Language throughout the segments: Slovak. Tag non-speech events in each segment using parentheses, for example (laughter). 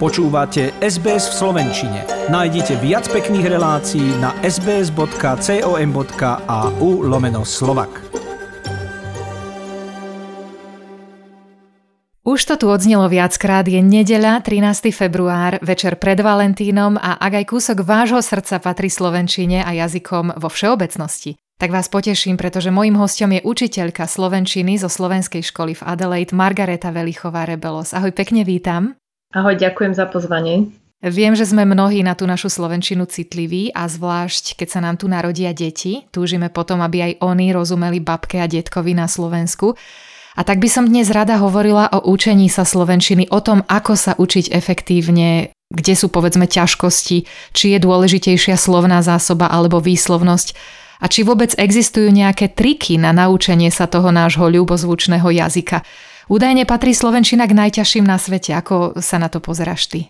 Počúvate SBS v Slovenčine. Nájdite viac pekných relácií na sbs.com.au lomeno slovak. Už to tu odznelo viackrát, je nedeľa, 13. február, večer pred Valentínom a ak aj kúsok vášho srdca patrí slovenčine a jazykom vo všeobecnosti, tak vás poteším, pretože mojím hostom je učiteľka slovenčiny zo slovenskej školy v Adelaide Margareta Velichová Rebelos. Ahoj, pekne vítam. Ahoj, ďakujem za pozvanie. Viem, že sme mnohí na tú našu slovenčinu citliví a zvlášť, keď sa nám tu narodia deti, túžime potom, aby aj oni rozumeli babke a detkovi na Slovensku. A tak by som dnes rada hovorila o učení sa slovenčiny, o tom, ako sa učiť efektívne, kde sú povedzme ťažkosti, či je dôležitejšia slovná zásoba alebo výslovnosť a či vôbec existujú nejaké triky na naučenie sa toho nášho ľubozvučného jazyka. Údajne patrí Slovenčina k najťažším na svete. Ako sa na to pozeráš ty?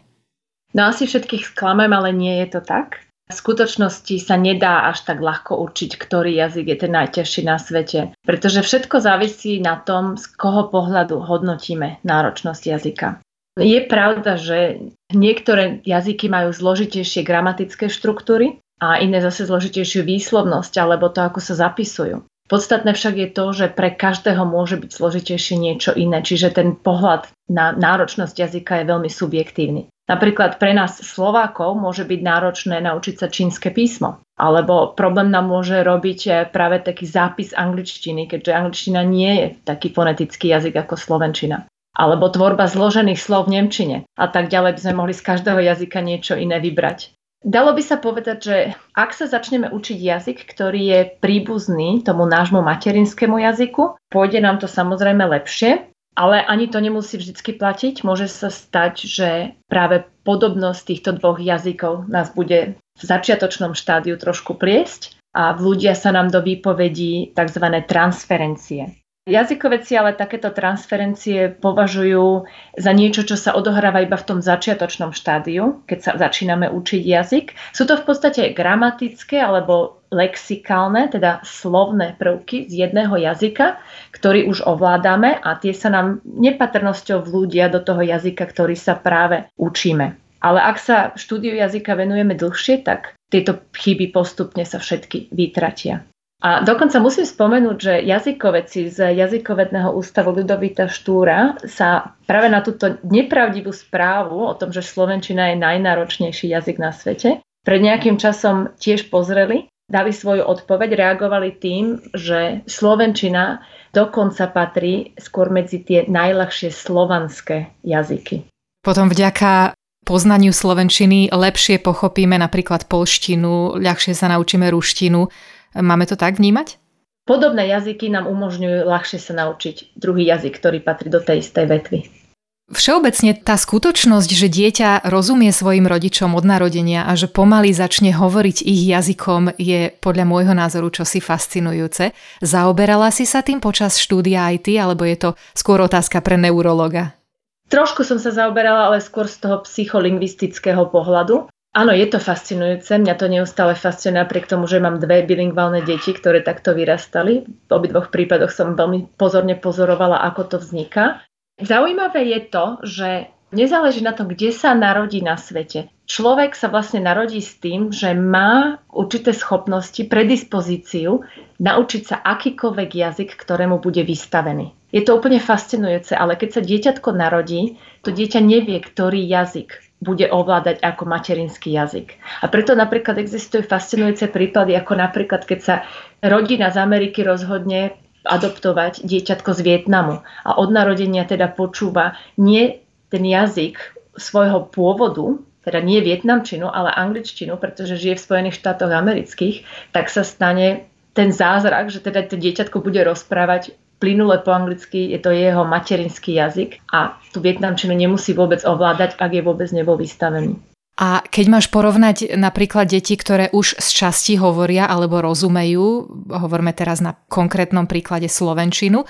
No asi všetkých sklamem, ale nie je to tak. V skutočnosti sa nedá až tak ľahko určiť, ktorý jazyk je ten najťažší na svete, pretože všetko závisí na tom, z koho pohľadu hodnotíme náročnosť jazyka. Je pravda, že niektoré jazyky majú zložitejšie gramatické štruktúry a iné zase zložitejšiu výslovnosť alebo to, ako sa zapisujú. Podstatné však je to, že pre každého môže byť zložitejšie niečo iné, čiže ten pohľad na náročnosť jazyka je veľmi subjektívny. Napríklad pre nás Slovákov môže byť náročné naučiť sa čínske písmo. Alebo problém nám môže robiť eh, práve taký zápis angličtiny, keďže angličtina nie je taký fonetický jazyk ako slovenčina. Alebo tvorba zložených slov v Nemčine. A tak ďalej by sme mohli z každého jazyka niečo iné vybrať. Dalo by sa povedať, že ak sa začneme učiť jazyk, ktorý je príbuzný tomu nášmu materinskému jazyku, pôjde nám to samozrejme lepšie, ale ani to nemusí vždy platiť. Môže sa stať, že práve podobnosť týchto dvoch jazykov nás bude v začiatočnom štádiu trošku pliesť a vľúdia sa nám do výpovedí tzv. transferencie. Jazykovedci ale takéto transferencie považujú za niečo, čo sa odohráva iba v tom začiatočnom štádiu, keď sa začíname učiť jazyk. Sú to v podstate gramatické alebo lexikálne, teda slovné prvky z jedného jazyka, ktorý už ovládame a tie sa nám nepatrnosťou vlúdia do toho jazyka, ktorý sa práve učíme. Ale ak sa štúdiu jazyka venujeme dlhšie, tak tieto chyby postupne sa všetky vytratia. A dokonca musím spomenúť, že jazykoveci z jazykovedného ústavu Ludovita Štúra sa práve na túto nepravdivú správu o tom, že Slovenčina je najnáročnejší jazyk na svete, pred nejakým časom tiež pozreli, dali svoju odpoveď, reagovali tým, že Slovenčina dokonca patrí skôr medzi tie najľahšie slovanské jazyky. Potom vďaka poznaniu slovenčiny lepšie pochopíme napríklad polštinu, ľahšie sa naučíme ruštinu. Máme to tak vnímať? Podobné jazyky nám umožňujú ľahšie sa naučiť druhý jazyk, ktorý patrí do tej istej vetvy. Všeobecne tá skutočnosť, že dieťa rozumie svojim rodičom od narodenia a že pomaly začne hovoriť ich jazykom je podľa môjho názoru čosi fascinujúce. Zaoberala si sa tým počas štúdia IT, alebo je to skôr otázka pre neurologa? Trošku som sa zaoberala, ale skôr z toho psycholingvistického pohľadu. Áno, je to fascinujúce, mňa to neustále fascinuje napriek tomu, že mám dve bilingválne deti, ktoré takto vyrastali. V obidvoch prípadoch som veľmi pozorne pozorovala, ako to vzniká. Zaujímavé je to, že nezáleží na tom, kde sa narodí na svete. Človek sa vlastne narodí s tým, že má určité schopnosti, predispozíciu naučiť sa akýkoľvek jazyk, ktorému bude vystavený. Je to úplne fascinujúce, ale keď sa dieťatko narodí, to dieťa nevie, ktorý jazyk bude ovládať ako materinský jazyk. A preto napríklad existujú fascinujúce príklady, ako napríklad, keď sa rodina z Ameriky rozhodne adoptovať dieťatko z Vietnamu a od narodenia teda počúva nie ten jazyk svojho pôvodu, teda nie vietnamčinu, ale angličtinu, pretože žije v Spojených štátoch amerických, tak sa stane ten zázrak, že teda to dieťatko bude rozprávať plynule po anglicky, je to jeho materinský jazyk a tú vietnamčinu nemusí vôbec ovládať, ak je vôbec nebol vystavený. A keď máš porovnať napríklad deti, ktoré už z časti hovoria alebo rozumejú, hovoríme teraz na konkrétnom príklade Slovenčinu,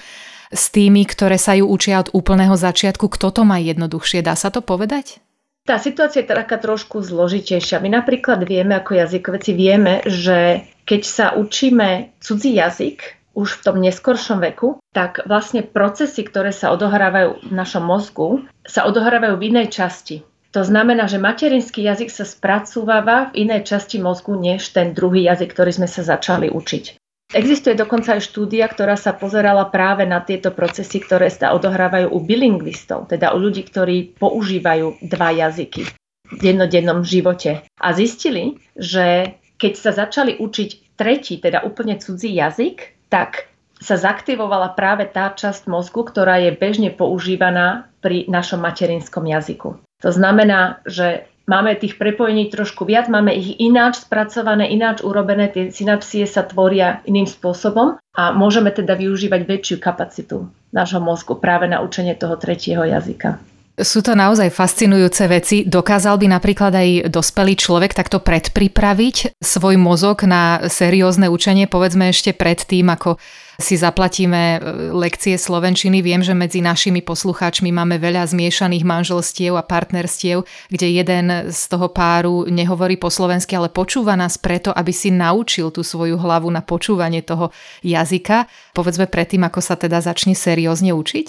s tými, ktoré sa ju učia od úplného začiatku, kto to má jednoduchšie, dá sa to povedať? Tá situácia je taká trošku zložitejšia. My napríklad vieme, ako jazykoveci vieme, že keď sa učíme cudzí jazyk, už v tom neskoršom veku, tak vlastne procesy, ktoré sa odohrávajú v našom mozgu, sa odohrávajú v inej časti. To znamená, že materinský jazyk sa spracúváva v inej časti mozgu než ten druhý jazyk, ktorý sme sa začali učiť. Existuje dokonca aj štúdia, ktorá sa pozerala práve na tieto procesy, ktoré sa odohrávajú u bilingvistov, teda u ľudí, ktorí používajú dva jazyky v dennodennom živote. A zistili, že keď sa začali učiť tretí, teda úplne cudzí jazyk, tak sa zaktivovala práve tá časť mozgu, ktorá je bežne používaná pri našom materinskom jazyku. To znamená, že máme tých prepojení trošku viac, máme ich ináč spracované, ináč urobené, tie synapsie sa tvoria iným spôsobom a môžeme teda využívať väčšiu kapacitu nášho mozgu práve na učenie toho tretieho jazyka. Sú to naozaj fascinujúce veci. Dokázal by napríklad aj dospelý človek takto predpripraviť svoj mozog na seriózne učenie, povedzme ešte pred tým, ako si zaplatíme e, lekcie slovenčiny. Viem, že medzi našimi poslucháčmi máme veľa zmiešaných manželstiev a partnerstiev, kde jeden z toho páru nehovorí po slovensky, ale počúva nás preto, aby si naučil tú svoju hlavu na počúvanie toho jazyka. Povedzme predtým, ako sa teda začne seriózne učiť?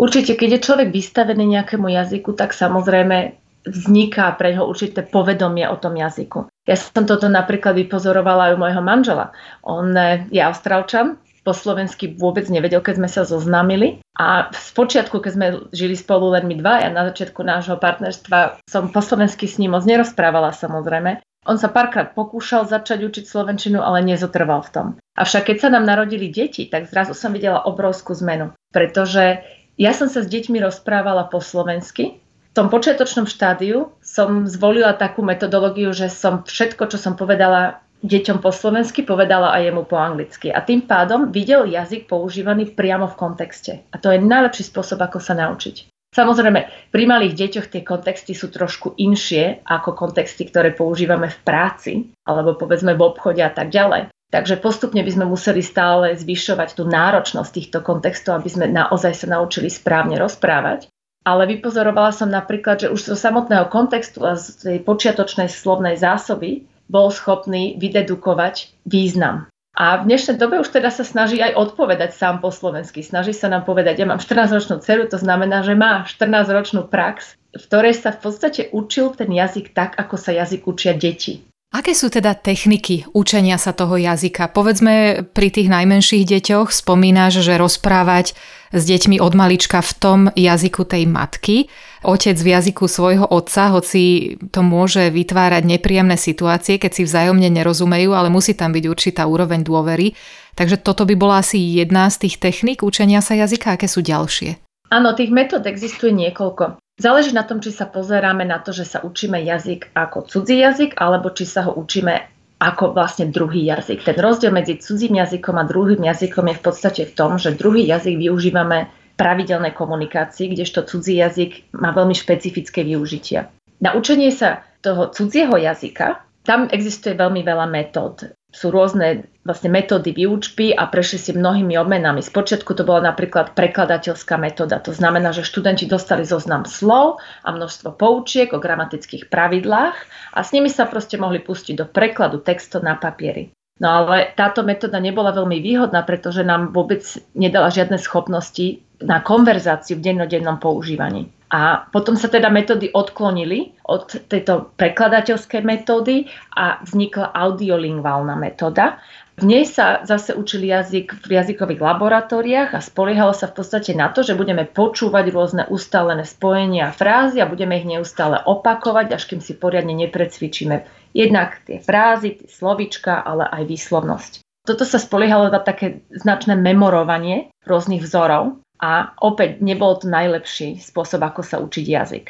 Určite, keď je človek vystavený nejakému jazyku, tak samozrejme vzniká pre neho určité povedomie o tom jazyku. Ja som toto napríklad vypozorovala aj u môjho manžela. On je austrálčan, po slovensky vôbec nevedel, keď sme sa zoznámili. A v počiatku, keď sme žili spolu len my dva, ja na začiatku nášho partnerstva som po slovensky s ním moc nerozprávala samozrejme. On sa párkrát pokúšal začať učiť slovenčinu, ale nezotrval v tom. Avšak keď sa nám narodili deti, tak zrazu som videla obrovskú zmenu. Pretože ja som sa s deťmi rozprávala po slovensky. V tom počiatočnom štádiu som zvolila takú metodológiu, že som všetko, čo som povedala deťom po slovensky, povedala aj jemu po anglicky. A tým pádom videl jazyk používaný priamo v kontexte. A to je najlepší spôsob, ako sa naučiť. Samozrejme, pri malých deťoch tie kontexty sú trošku inšie ako kontexty, ktoré používame v práci alebo povedzme v obchode a tak ďalej. Takže postupne by sme museli stále zvyšovať tú náročnosť týchto kontextov, aby sme naozaj sa naučili správne rozprávať. Ale vypozorovala som napríklad, že už zo samotného kontextu a z tej počiatočnej slovnej zásoby bol schopný vydedukovať význam. A v dnešnej dobe už teda sa snaží aj odpovedať sám po slovensky. Snaží sa nám povedať, ja mám 14-ročnú dceru, to znamená, že má 14-ročnú prax, v ktorej sa v podstate učil ten jazyk tak, ako sa jazyk učia deti. Aké sú teda techniky učenia sa toho jazyka? Povedzme, pri tých najmenších deťoch spomínaš, že rozprávať s deťmi od malička v tom jazyku tej matky. Otec v jazyku svojho otca, hoci to môže vytvárať nepríjemné situácie, keď si vzájomne nerozumejú, ale musí tam byť určitá úroveň dôvery. Takže toto by bola asi jedna z tých technik učenia sa jazyka. Aké sú ďalšie? Áno, tých metód existuje niekoľko. Záleží na tom, či sa pozeráme na to, že sa učíme jazyk ako cudzí jazyk, alebo či sa ho učíme ako vlastne druhý jazyk. Ten rozdiel medzi cudzím jazykom a druhým jazykom je v podstate v tom, že druhý jazyk využívame pravidelnej komunikácii, kdežto cudzí jazyk má veľmi špecifické využitia. Na učenie sa toho cudzieho jazyka tam existuje veľmi veľa metód sú rôzne vlastne metódy výučby a prešli si mnohými obmenami. Spočiatku to bola napríklad prekladateľská metóda. To znamená, že študenti dostali zoznam slov a množstvo poučiek o gramatických pravidlách a s nimi sa proste mohli pustiť do prekladu textov na papieri. No ale táto metóda nebola veľmi výhodná, pretože nám vôbec nedala žiadne schopnosti na konverzáciu v dennodennom používaní. A potom sa teda metódy odklonili od tejto prekladateľskej metódy a vznikla audiolingválna metóda. V nej sa zase učili jazyk v jazykových laboratóriách a spoliehalo sa v podstate na to, že budeme počúvať rôzne ustálené spojenia a frázy a budeme ich neustále opakovať, až kým si poriadne neprecvičíme jednak tie frázy, tie slovička, ale aj výslovnosť. Toto sa spoliehalo na také značné memorovanie rôznych vzorov a opäť nebol to najlepší spôsob, ako sa učiť jazyk.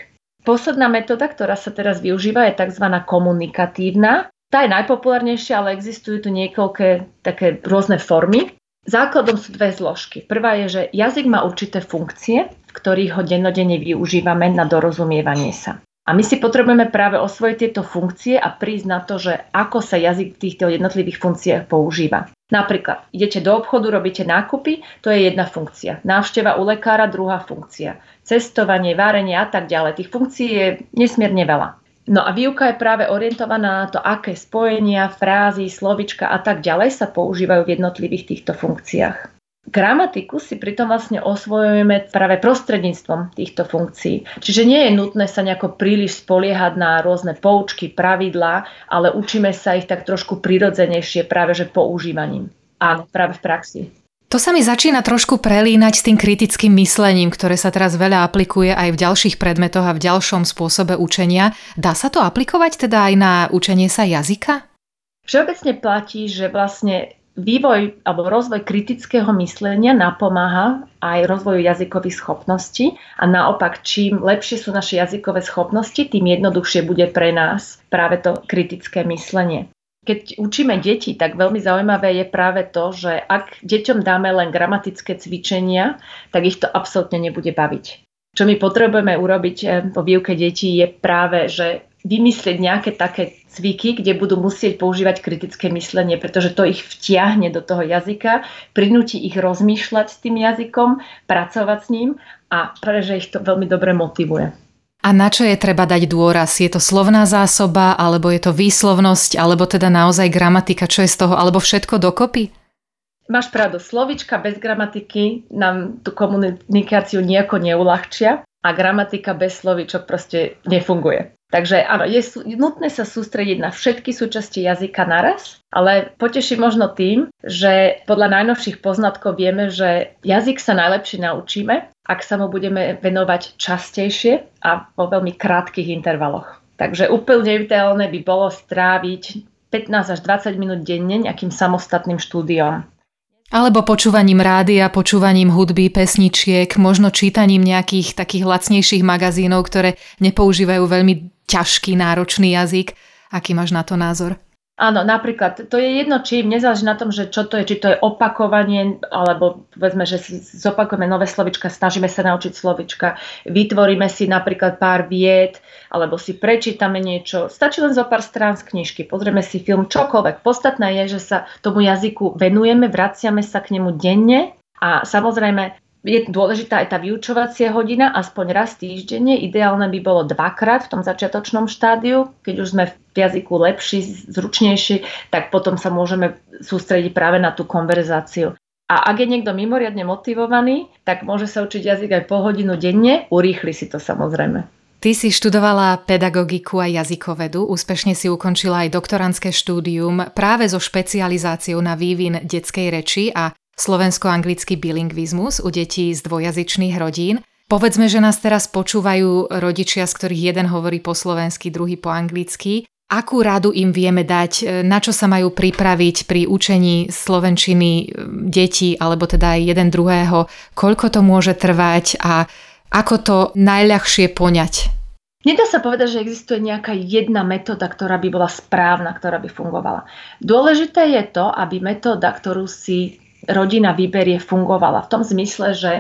Posledná metóda, ktorá sa teraz využíva, je tzv. komunikatívna. Tá je najpopulárnejšia, ale existujú tu niekoľké také rôzne formy. Základom sú dve zložky. Prvá je, že jazyk má určité funkcie, v ktorých ho dennodenne využívame na dorozumievanie sa. A my si potrebujeme práve osvojiť tieto funkcie a prísť na to, že ako sa jazyk v týchto jednotlivých funkciách používa. Napríklad, idete do obchodu, robíte nákupy, to je jedna funkcia. Návšteva u lekára, druhá funkcia. Cestovanie, varenie a tak ďalej. Tých funkcií je nesmierne veľa. No a výuka je práve orientovaná na to, aké spojenia, frázy, slovička a tak ďalej sa používajú v jednotlivých týchto funkciách. Gramatiku si pritom vlastne osvojujeme práve prostredníctvom týchto funkcií. Čiže nie je nutné sa nejako príliš spoliehať na rôzne poučky, pravidlá, ale učíme sa ich tak trošku prirodzenejšie práve že používaním. Áno, práve v praxi. To sa mi začína trošku prelínať s tým kritickým myslením, ktoré sa teraz veľa aplikuje aj v ďalších predmetoch a v ďalšom spôsobe učenia. Dá sa to aplikovať teda aj na učenie sa jazyka? Všeobecne platí, že vlastne vývoj alebo rozvoj kritického myslenia napomáha aj rozvoju jazykových schopností a naopak, čím lepšie sú naše jazykové schopnosti, tým jednoduchšie bude pre nás práve to kritické myslenie. Keď učíme deti, tak veľmi zaujímavé je práve to, že ak deťom dáme len gramatické cvičenia, tak ich to absolútne nebude baviť. Čo my potrebujeme urobiť eh, vo výuke detí je práve, že vymyslieť nejaké také cviky, kde budú musieť používať kritické myslenie, pretože to ich vtiahne do toho jazyka, prinúti ich rozmýšľať s tým jazykom, pracovať s ním a práve, že ich to veľmi dobre motivuje. A na čo je treba dať dôraz? Je to slovná zásoba, alebo je to výslovnosť, alebo teda naozaj gramatika, čo je z toho, alebo všetko dokopy? Máš pravdu, slovička bez gramatiky nám tú komunikáciu nejako neulahčia a gramatika bez slovičok proste nefunguje. Takže áno, je nutné sa sústrediť na všetky súčasti jazyka naraz, ale poteší možno tým, že podľa najnovších poznatkov vieme, že jazyk sa najlepšie naučíme, ak sa mu budeme venovať častejšie a vo veľmi krátkých intervaloch. Takže úplne ideálne by bolo stráviť 15 až 20 minút denne nejakým samostatným štúdiom. Alebo počúvaním rádia, počúvaním hudby, pesničiek, možno čítaním nejakých takých lacnejších magazínov, ktoré nepoužívajú veľmi ťažký, náročný jazyk. Aký máš na to názor? Áno, napríklad, to je jedno, či nezáleží na tom, že čo to je, či to je opakovanie, alebo povedzme, že si zopakujeme nové slovička, snažíme sa naučiť slovička, vytvoríme si napríklad pár vied, alebo si prečítame niečo. Stačí len zo pár strán z knižky, pozrieme si film, čokoľvek. Podstatné je, že sa tomu jazyku venujeme, vraciame sa k nemu denne a samozrejme je dôležitá aj tá vyučovacia hodina, aspoň raz týždenne. Ideálne by bolo dvakrát v tom začiatočnom štádiu. Keď už sme v jazyku lepší, zručnejší, tak potom sa môžeme sústrediť práve na tú konverzáciu. A ak je niekto mimoriadne motivovaný, tak môže sa učiť jazyk aj pol hodinu denne, urýchli si to samozrejme. Ty si študovala pedagogiku a jazykovedu, úspešne si ukončila aj doktorantské štúdium práve so špecializáciou na vývin detskej reči a slovensko-anglický bilingvizmus u detí z dvojazyčných rodín. Povedzme, že nás teraz počúvajú rodičia, z ktorých jeden hovorí po slovensky, druhý po anglicky. Akú radu im vieme dať, na čo sa majú pripraviť pri učení slovenčiny hm, detí, alebo teda aj jeden druhého, koľko to môže trvať a ako to najľahšie poňať? Nedá sa povedať, že existuje nejaká jedna metóda, ktorá by bola správna, ktorá by fungovala. Dôležité je to, aby metóda, ktorú si rodina vyberie, fungovala. V tom zmysle, že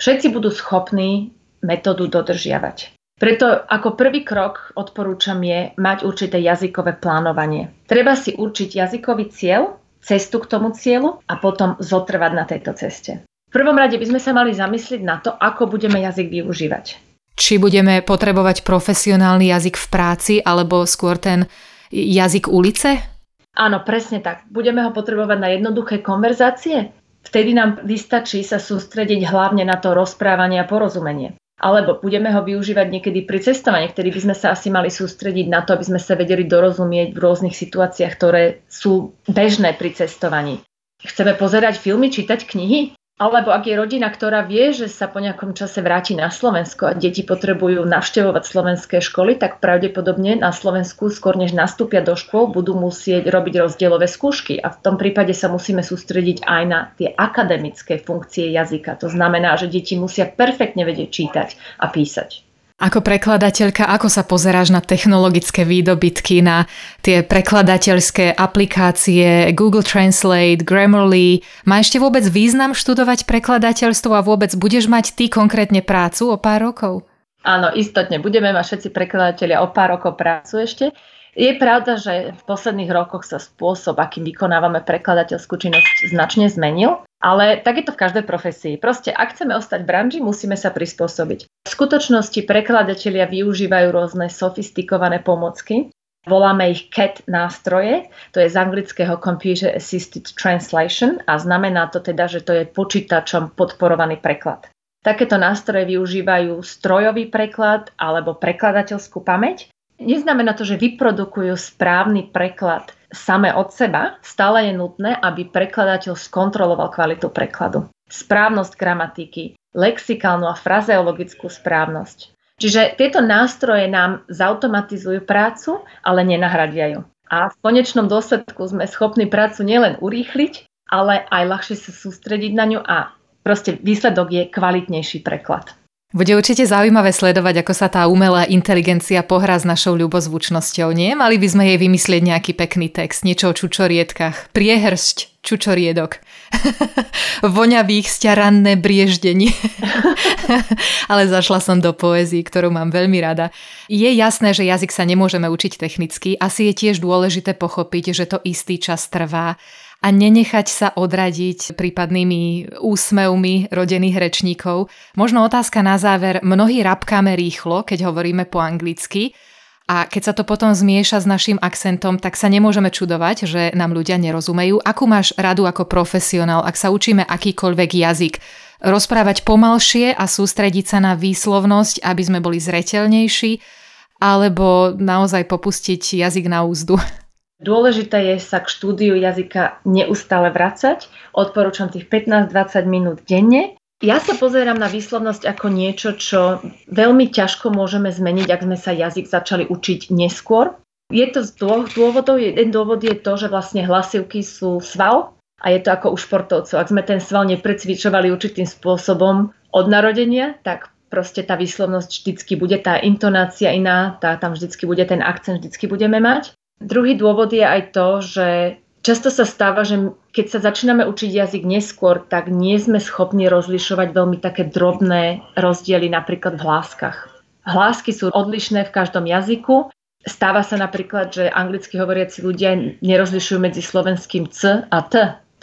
všetci budú schopní metódu dodržiavať. Preto ako prvý krok odporúčam je mať určité jazykové plánovanie. Treba si určiť jazykový cieľ, cestu k tomu cieľu a potom zotrvať na tejto ceste. V prvom rade by sme sa mali zamyslieť na to, ako budeme jazyk využívať. Či budeme potrebovať profesionálny jazyk v práci alebo skôr ten jazyk ulice? Áno, presne tak. Budeme ho potrebovať na jednoduché konverzácie? Vtedy nám vystačí sa sústrediť hlavne na to rozprávanie a porozumenie. Alebo budeme ho využívať niekedy pri cestovaní, ktorý by sme sa asi mali sústrediť na to, aby sme sa vedeli dorozumieť v rôznych situáciách, ktoré sú bežné pri cestovaní. Chceme pozerať filmy, čítať knihy? Alebo ak je rodina, ktorá vie, že sa po nejakom čase vráti na Slovensko a deti potrebujú navštevovať slovenské školy, tak pravdepodobne na Slovensku skôr než nastúpia do škôl, budú musieť robiť rozdielové skúšky. A v tom prípade sa musíme sústrediť aj na tie akademické funkcie jazyka. To znamená, že deti musia perfektne vedieť čítať a písať. Ako prekladateľka, ako sa pozeráš na technologické výdobytky, na tie prekladateľské aplikácie Google Translate, Grammarly? Má ešte vôbec význam študovať prekladateľstvo a vôbec budeš mať ty konkrétne prácu o pár rokov? Áno, istotne. Budeme mať všetci prekladatelia o pár rokov prácu ešte. Je pravda, že v posledných rokoch sa spôsob, akým vykonávame prekladateľskú činnosť, značne zmenil, ale tak je to v každej profesii. Proste, ak chceme ostať v branži, musíme sa prispôsobiť. V skutočnosti prekladatelia využívajú rôzne sofistikované pomocky. Voláme ich CAT nástroje, to je z anglického Computer Assisted Translation a znamená to teda, že to je počítačom podporovaný preklad. Takéto nástroje využívajú strojový preklad alebo prekladateľskú pamäť. Neznamená to, že vyprodukujú správny preklad same od seba, stále je nutné, aby prekladateľ skontroloval kvalitu prekladu. Správnosť gramatiky, lexikálnu a frazeologickú správnosť. Čiže tieto nástroje nám zautomatizujú prácu, ale nenahradia ju. A v konečnom dôsledku sme schopní prácu nielen urýchliť, ale aj ľahšie sa sústrediť na ňu a proste výsledok je kvalitnejší preklad. Bude určite zaujímavé sledovať, ako sa tá umelá inteligencia pohrá s našou ľubozvučnosťou, nie? Mali by sme jej vymyslieť nejaký pekný text, niečo o čučoriedkach. Priehrsť čučoriedok. (laughs) Voňavých sťaranné brieždenie. (laughs) Ale zašla som do poézii, ktorú mám veľmi rada. Je jasné, že jazyk sa nemôžeme učiť technicky. Asi je tiež dôležité pochopiť, že to istý čas trvá a nenechať sa odradiť prípadnými úsmevmi rodených rečníkov. Možno otázka na záver. Mnohí rapkáme rýchlo, keď hovoríme po anglicky, a keď sa to potom zmieša s našim akcentom, tak sa nemôžeme čudovať, že nám ľudia nerozumejú. Akú máš radu ako profesionál, ak sa učíme akýkoľvek jazyk? Rozprávať pomalšie a sústrediť sa na výslovnosť, aby sme boli zreteľnejší, alebo naozaj popustiť jazyk na úzdu? (laughs) Dôležité je sa k štúdiu jazyka neustále vracať. Odporúčam tých 15-20 minút denne. Ja sa pozerám na výslovnosť ako niečo, čo veľmi ťažko môžeme zmeniť, ak sme sa jazyk začali učiť neskôr. Je to z dvoch dôvodov. Jeden dôvod je to, že vlastne hlasivky sú sval a je to ako u športovcov. Ak sme ten sval neprecvičovali určitým spôsobom od narodenia, tak proste tá výslovnosť vždycky bude, tá intonácia iná, tá, tam vždycky bude ten akcent, vždycky budeme mať. Druhý dôvod je aj to, že často sa stáva, že keď sa začíname učiť jazyk neskôr, tak nie sme schopní rozlišovať veľmi také drobné rozdiely napríklad v hláskach. Hlásky sú odlišné v každom jazyku. Stáva sa napríklad, že anglicky hovoriaci ľudia nerozlišujú medzi slovenským c a t.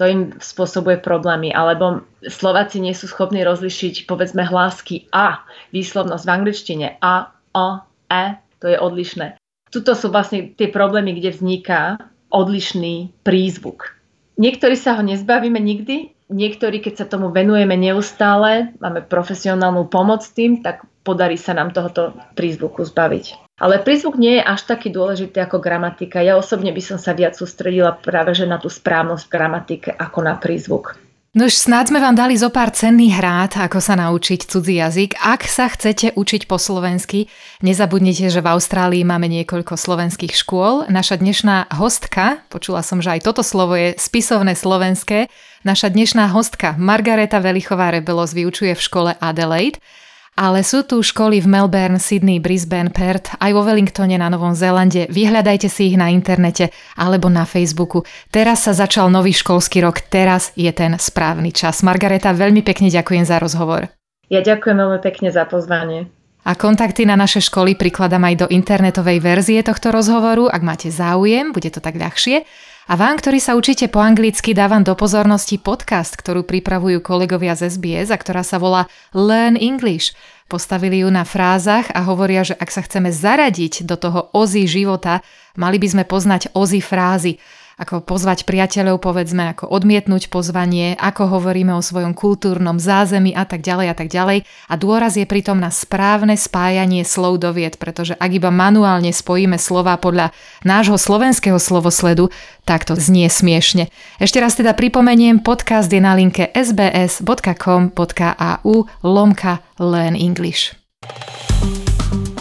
To im spôsobuje problémy. Alebo Slováci nie sú schopní rozlišiť povedzme hlásky a. Výslovnosť v angličtine a, o, e, to je odlišné. Tuto sú vlastne tie problémy, kde vzniká odlišný prízvuk. Niektorí sa ho nezbavíme nikdy, niektorí, keď sa tomu venujeme neustále, máme profesionálnu pomoc tým, tak podarí sa nám tohoto prízvuku zbaviť. Ale prízvuk nie je až taký dôležitý ako gramatika. Ja osobne by som sa viac sústredila práve že na tú správnosť v ako na prízvuk. No už snáď sme vám dali zo pár cenných rád, ako sa naučiť cudzí jazyk. Ak sa chcete učiť po slovensky, nezabudnite, že v Austrálii máme niekoľko slovenských škôl. Naša dnešná hostka, počula som, že aj toto slovo je spisovné slovenské, naša dnešná hostka Margareta Velichová Rebelos vyučuje v škole Adelaide ale sú tu školy v Melbourne, Sydney, Brisbane, Perth, aj vo Wellingtone na Novom Zélande. Vyhľadajte si ich na internete alebo na Facebooku. Teraz sa začal nový školský rok, teraz je ten správny čas. Margareta, veľmi pekne ďakujem za rozhovor. Ja ďakujem veľmi pekne za pozvanie. A kontakty na naše školy prikladám aj do internetovej verzie tohto rozhovoru. Ak máte záujem, bude to tak ľahšie. A vám, ktorí sa učíte po anglicky, dávam do pozornosti podcast, ktorú pripravujú kolegovia z SBS a ktorá sa volá Learn English. Postavili ju na frázach a hovoria, že ak sa chceme zaradiť do toho ozy života, mali by sme poznať ozy frázy ako pozvať priateľov, povedzme, ako odmietnúť pozvanie, ako hovoríme o svojom kultúrnom zázemí a tak ďalej a tak ďalej. A dôraz je pritom na správne spájanie slov do vied, pretože ak iba manuálne spojíme slova podľa nášho slovenského slovosledu, tak to znie smiešne. Ešte raz teda pripomeniem, podcast je na linke sbs.com.au lomka Learn English.